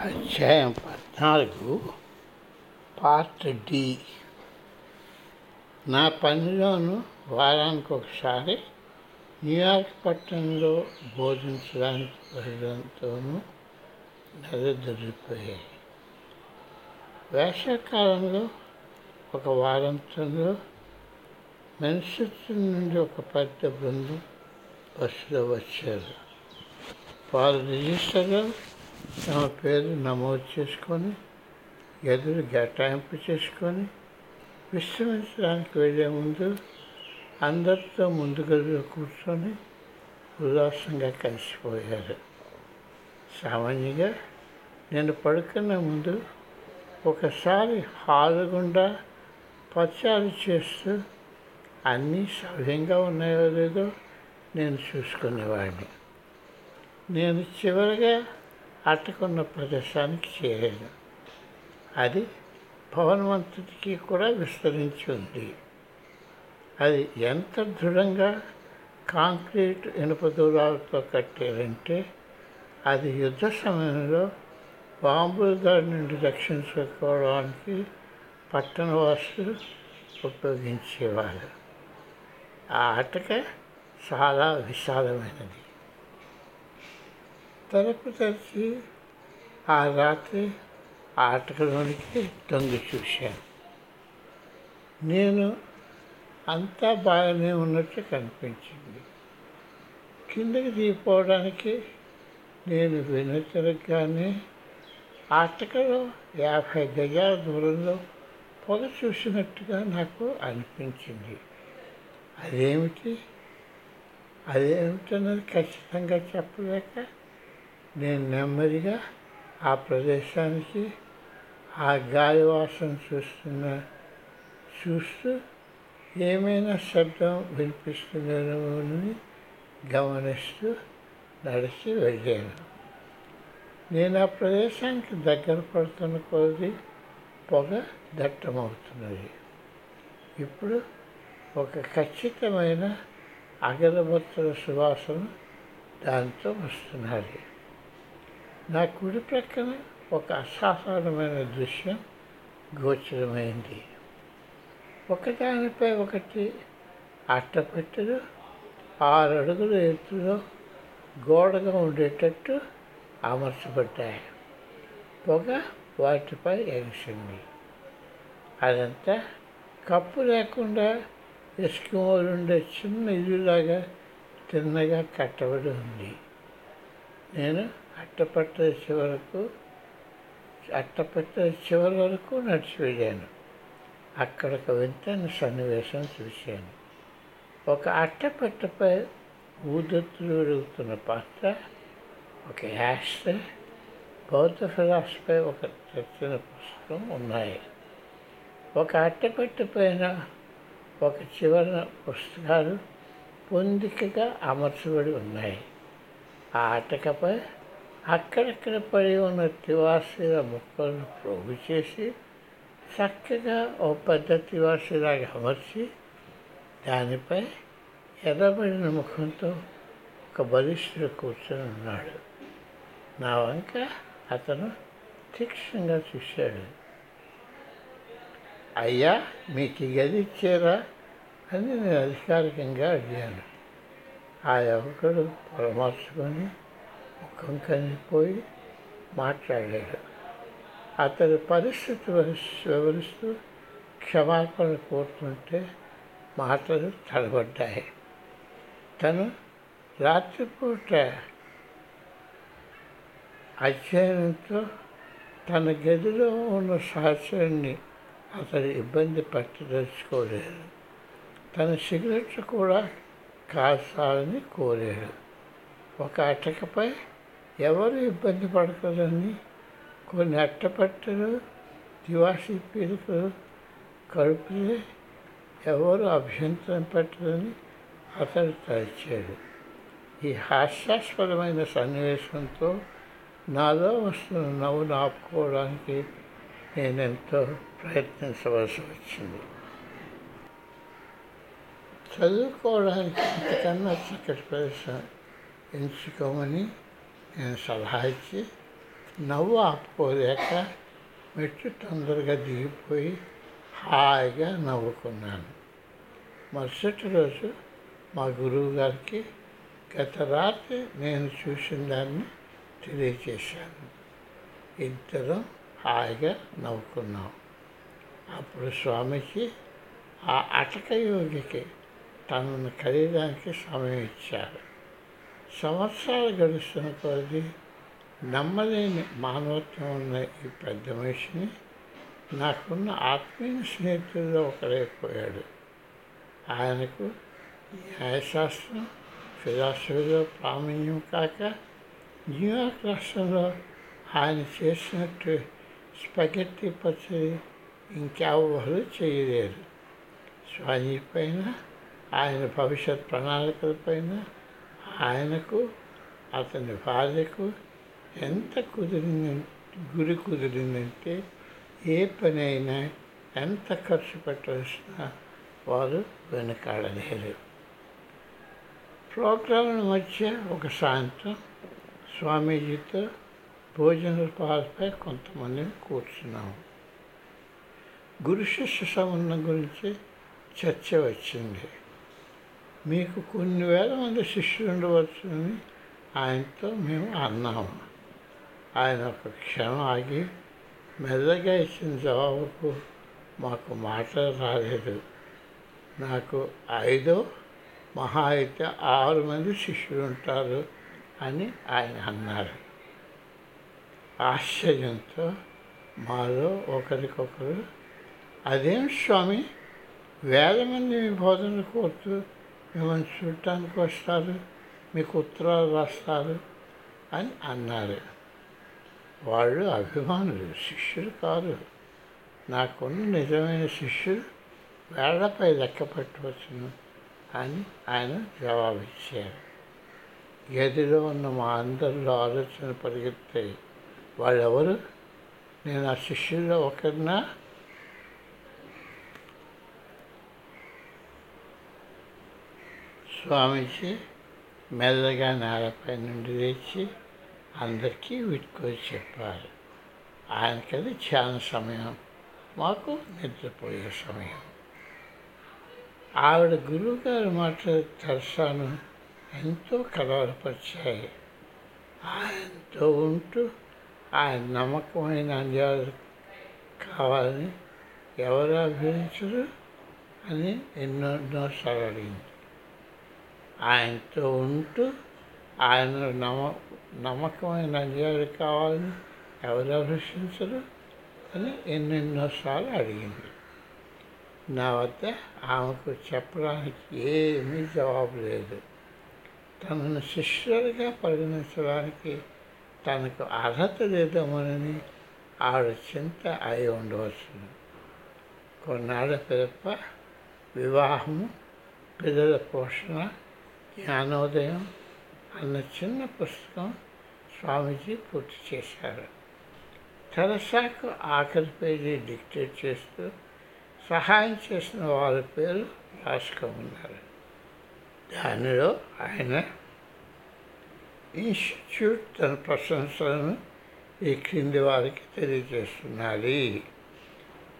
అధ్యాయం పద్నాలుగు part D. నా పనిలోను వారానికి ఒకసారి న్యూయార్క్ పట్టణంలో బోధించడానికి వెళ్ళడంతోనూ నెలదొరిపోయాయి వేసవకాలంలో ఒక వారాంతంలో మెన్సిటీ నుండి ఒక పెద్ద బృందం బస్సులో వచ్చారు. వారు రిజిస్టర్లో తమ పేరు నమోదు చేసుకొని ఎదురు గటాయింపు చేసుకొని విశ్రమించడానికి వెళ్ళే ముందు అందరితో ముందు గదిలో కూర్చొని ఉల్లాసంగా కలిసిపోయారు. సామాన్యంగా నేను పడుకున్న ముందు ఒకసారి హాలు గుండా పచారు చేస్తూ అన్నీ సవ్యంగా ఉన్నాయో లేదో నేను చూసుకునేవాడిని. నేను చివరిగా అట్టుకున్న ప్రదేశానికి చేరాను అది భవనవంతుడికి కూడా విస్తరించి ఉంది. అది ఎంత దృఢంగా కాంక్రీట్ ఇనుప దూరాలతో కట్టారంటే అది యుద్ధ సమయంలో బాంబుల దాడి నుండి రక్షించుకోవడానికి పట్టణవాసులు ఉపయోగించేవారు. ఆ అటక చాలా విశాలమైనది. తలుపు తెరిచి ఆ రాత్రి ఆ అటకలోనికి తొంగి చూశాను. నేను అంతా బాగానే ఉన్నట్టు కనిపించింది. కిందకి దిగిపోవడానికి నేను వెనుతిరగగానే ఆటకలో యాభై గజాల దూరంలో పొగ చూసినట్టుగా నాకు అనిపించింది. అదేమిటి? అదేమిటన్నది ఖచ్చితంగా చెప్పలేక నేను నెమ్మదిగా ఆ ప్రదేశానికి ఆ గాలి వాసన చూస్తున్న చూస్తూ ఏమైనా శబ్దం వినిపిస్తుందేమోనని గమనిస్తూ నడిచి వెళ్ళాను. నేను ఆ ప్రదేశానికి దగ్గర పడుతున్న కొద్ది పొగ దట్టమవుతున్నది. ఇప్పుడు ఒక ఖచ్చితమైన అగరబత్తుల సువాసన దాంతో వస్తున్నది. నా కుడి ప్రక్కన ఒక అసాధారణమైన దృశ్యం గోచరమైంది. ఒకదానిపై ఒకటి అట్టపెట్టెలు ఆరు అడుగుల ఎత్తులో గోడగా ఉండేటట్టు అమర్చబడ్డాయి. పొగ వాటిపై ఎగిసింది. అదంతా కప్పు లేకుండా ఎస్కిమోలుండే చిన్న ఇల్లులాగా తిన్నగా కట్టబడి ఉంది. నేను అట్టపట్ట చివరకు అట్టపట్ట చివరి వరకు నడిచి వెళ్ళాను అక్కడ ఒక వింతైన సన్నివేశం చూశాను. ఒక అట్టపెట్టపై ఊదొత్తులు వెలుగుతున్న పాత్ర ఒక యాస్ట్రే బౌద్ధ ఫిలాసఫీ ఒక తెచ్చిన పుస్తకం ఉన్నాయి. ఒక అట్టపెట్టె పైన ఒక చివరన పుస్తకాలు పొందికగా అమర్చబడి ఉన్నాయి. ఆ అక్కడక్కడ పడి ఉన్న తివాసీల ముక్కలను ప్రోగు చేసి చక్కగా ఓ పెద్ద తివాసీలాగా అమర్చి దానిపై ఎర్రబడిన ముఖంతో ఒక బలిష్ఠుడు కూర్చొని ఉన్నాడు. నా వంక అతను తీక్షణంగా చూశాడు. అయ్యా మీకు గది ఇచ్చారా అని నేను అధికారికంగా అడిగాను. ఆ యువకుడు పొలమర్చుకొని ముఖం కనిపోయి మాట్లాడాడు అతని పరిస్థితి వివరిస్తూ క్షమాపణ కోరుతుంటే మాటలు తడబడ్డాయి. తను రాత్రిపూట అధ్యయనంతో తన గదిలో ఉన్న సహచరుణ్ణి అతను ఇబ్బంది పెట్టదలుచుకోలేదు తన సిగరెట్లు కూడా కాల్చాలని కోరాడు ఒక అటకపై ఎవరు ఇబ్బంది పడకూడదని కొన్ని అట్టపట్టలు దివాసీ పీలికలు కడుపులే ఎవరు అభ్యంతరం పెట్టదని అతడు తలిచాడు. ఈ హాస్యాస్పదమైన సన్నివేశంతో నాలో వస్తున్న నవ్వును ఆపుకోవడానికి నేనెంతో ప్రయత్నించవలసి వచ్చింది. చదువుకోవడానికి ఇంతకన్నా చక్కటి ప్రదేశం ఎంచుకోమని నేను సలహా ఇచ్చి నవ్వు ఆపుకోలేక మెట్టు తొందరగా దిగిపోయి హాయిగా నవ్వుకున్నాను. మరుసటి రోజు మా గురువు గారికి గత రాత్రి నేను చూసిన దాన్ని తెలియచేశాను. ఇద్దరం హాయిగా నవ్వుకున్నాం. అప్పుడు స్వామికి ఆ అటక యోగికి తనను కలియడానికి సమయం ఇచ్చారు. సంవత్సరాలు గడుస్తున్న కొద్ది నమ్మలేని మానవత్వం ఉన్న ఈ పెద్ద మనిషిని నాకున్న ఆత్మీయ స్నేహితుల్లో ఒకరైపోయాడు ఆయనకు న్యాయశాస్త్రం ఫిలాసఫీలో ప్రావీణ్యం కాక న్యూయార్క్ రాష్ట్రంలో ఆయన చేసినట్టు స్పగెట్టి పచ్చడి ఇంకెవ్వరూ చేయలేరు. స్వామి పైన ఆయన భవిష్యత్ ప్రణాళికలపైన ఆయనకు అతని భార్యకు ఎంత కుదిరింది గురి కుదిరిందంటే ఏ పని అయినా ఎంత ఖర్చు పెట్టవలసినా వారు వెనకాడలేరు. ప్రోగ్రాంల మధ్య ఒక సాయంత్రం స్వామీజీతో భోజన పాలపై కొంతమందిని కూర్చున్నాము గురు శిష్య సంబంధం గురించి చర్చ వచ్చింది. మీకు కొన్ని వేల మంది శిష్యులు ఉండవచ్చునని ఆయనతో మేము అన్నాము ఆయన ఒక క్షణం ఆగి మెల్లగా ఇచ్చిన జవాబుకు మాకు మాట రాలేదు. నాకు ఐదో మహా అయితే ఆరు మంది శిష్యులు ఉంటారు అని ఆయన అన్నారు. ఆశ్చర్యంతో మాలో ఒకరికొకరు అదేం స్వామి? వేల మంది మీ బోధన కోరుతూ మిమ్మల్ని చూడటానికి వస్తారు మీకు ఉత్తరాలు రాస్తారు అని అన్నారు. వాళ్ళు అభిమానులు శిష్యులు కాదు. నాకున్న నిజమైన శిష్యులు వేళ్ళపై లెక్క పెట్టవచ్చును అని ఆయన జవాబిచ్చారు. గదిలో ఉన్న మా అందరిలో ఆలోచన పరిగెత్తాయి వాళ్ళెవరు? నేను ఆ శిష్యుల్లో ఒకరినా? స్వామీజీ మెల్లగా నేలపై నుండి లేచి అందరికీ విట్టుకొని చెప్పారు ఆయనకది ధ్యాన సమయం మాకు నిద్రపోయే సమయం. ఆవిడ గురువుగారు మాటలు తెరసాను ఎంతో కలవరపరిచాయి. ఆయనతో ఉంటూ ఆయన నమ్మకమైన అంజాలు కావాలని ఎవరు అభ్యర్థించరు అని ఎన్నో ఎన్నోసార్లు అడిగింది. ఆయనతో ఉంటూ ఆయన నమ్మ నమ్మకమైన అంజాలు కావాలని ఎవరు ప్రశ్నించరు అని ఎన్నెన్నోసార్లు అడిగింది. నా వద్ద ఆమెకు చెప్పడానికి ఏమీ జవాబు లేదు. తనను శిష్యులుగా పరిగణించడానికి తనకు అర్హత లేదేమోనని ఆవిడ చింత అయి ఉండవచ్చు కొన్నాళ్ళ పిదప వివాహము పిల్లల పోషణ జ్ఞానోదయం అన్న చిన్న పుస్తకం స్వామీజీ పూర్తి చేశారు. తెరసాకు ఆఖరి పేజీ డిక్టేట్ చేస్తూ సహాయం చేసిన వారి పేరు రాసుకోమన్నారు దానిలో ఆయన ఇన్స్టిట్యూట్ తన ప్రశంసలను ఈ క్రింది వారికి తెలియజేస్తున్నది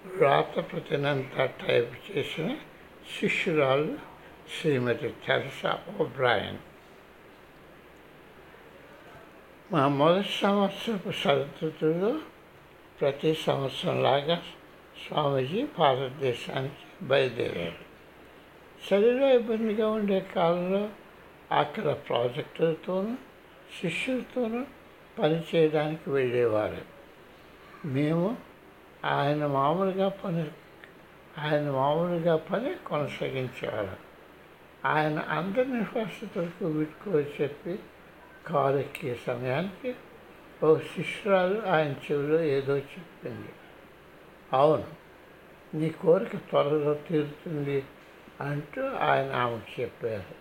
వ్రాత ప్రతినంతా టైప్ చేసిన శిష్యురాలు శ్రీమతి తెరసా ఓబ్రాయన్. మా మొదటి సంవత్సరపు సరస్వతుల్లో ప్రతి సంవత్సరంలాగా స్వామీజీ భారతదేశానికి బయలుదేరారు. చలిలో ఇబ్బందిగా ఉండే కాలంలో అక్కడ ప్రాజెక్టులతోనూ శిష్యులతోనూ పనిచేయడానికి వెళ్ళేవారు. మేము ఆయన మామూలుగా పని ఆయన మామూలుగా పని కొనసాగించేవారు ఆయన అందరి పరిస్థితులకు వీడ్కోలు చెప్పి కారు ఎక్కే సమయానికి ఓ శిష్యురాలు ఆయన చెవిలో ఏదో చెప్పింది. అవును నీ కోరిక త్వరలో తీరుతుంది అంటూ ఆయన ఆమెకు చెప్పారు.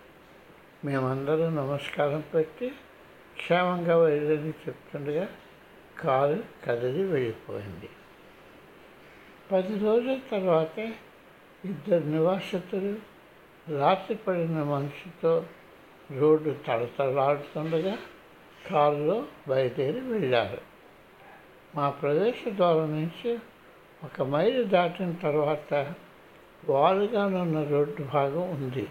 మేమందరం నమస్కారం పెట్టి క్షేమంగా వెళ్ళని చెప్తుండగా కారు కదిలి వెళ్ళిపోయింది. పది రోజుల తర్వాత ఇద్దరు నివాసితులు రాత్రిపడిన మనిషితో రోడ్డు తడతడలాడుతుండగా కారులో బయలుదేరి వెళ్ళారు. మా ప్రవేశ ద్వారం నుంచి ఒక మైలు దాటిన తర్వాత వాలుగానున్న రోడ్డు భాగం ఉంది.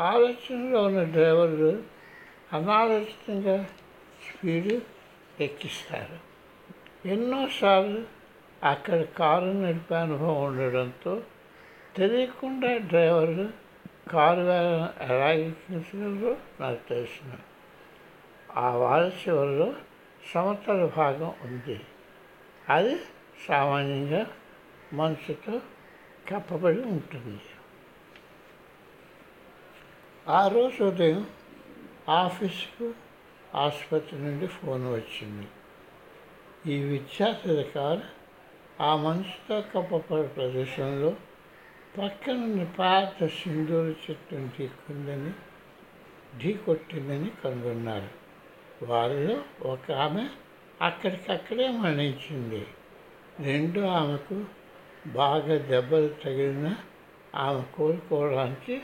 ఆలోచనలో ఉన్న డ్రైవర్లు అనాలోచితంగా స్పీడు ఎక్కిస్తారు. ఎన్నోసార్లు అక్కడ కారు నడిపే అనుభవం ఉండడంతో తెలియకుండా డ్రైవర్ కారు వేగం ఎలా ఎక్కించగలరో నాకు తెలిసిన ఆ వారి చివరిలో సమతల భాగం ఉంది. అది సామాన్యంగా మనసుతో కప్పబడి ఉంటుంది. ఆ రోజు ఉదయం ఆఫీసుకు ఆసుపత్రి నుండి ఫోన్ వచ్చింది. ఈ విద్యార్థి కారు ఆ మనసుతో కప్పబడి ప్రదేశంలో పక్కనున్న పాత సింధూరు చెట్టును ఢీకుందని ఢీ కొట్టిందని కనుగొన్నారు. వారిలో ఒక ఆమె అక్కడికక్కడే మరణించింది. రెండో ఆమెకు బాగా దెబ్బలు తగిలిన ఆమె కోలుకోవడానికి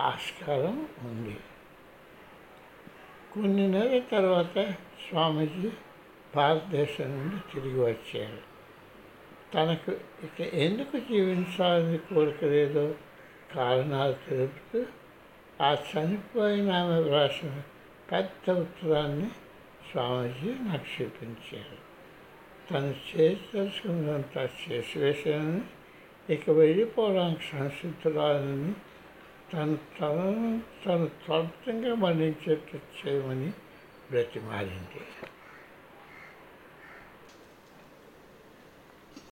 ఆస్కారం ఉంది. కొన్ని నెలల తర్వాత స్వామీజీ భారతదేశం నుండి తిరిగి వచ్చారు. తనకు ఇక ఎందుకు జీవించాలని కోరిక లేదో కారణాలు తెలుపుతూ ఆ చనిపోయిన ఆమె వ్రాసిన పెద్ద ఉత్తరాన్ని స్వామీజీ నాకు చూపించారు. తను చేసి చేసి వేశానని ఇక వెళ్ళిపోవడానికి సంసిద్ధురాలని తను తనను తను త్వరితంగా మరణించేట్టు చేయమని బ్రతిమారింది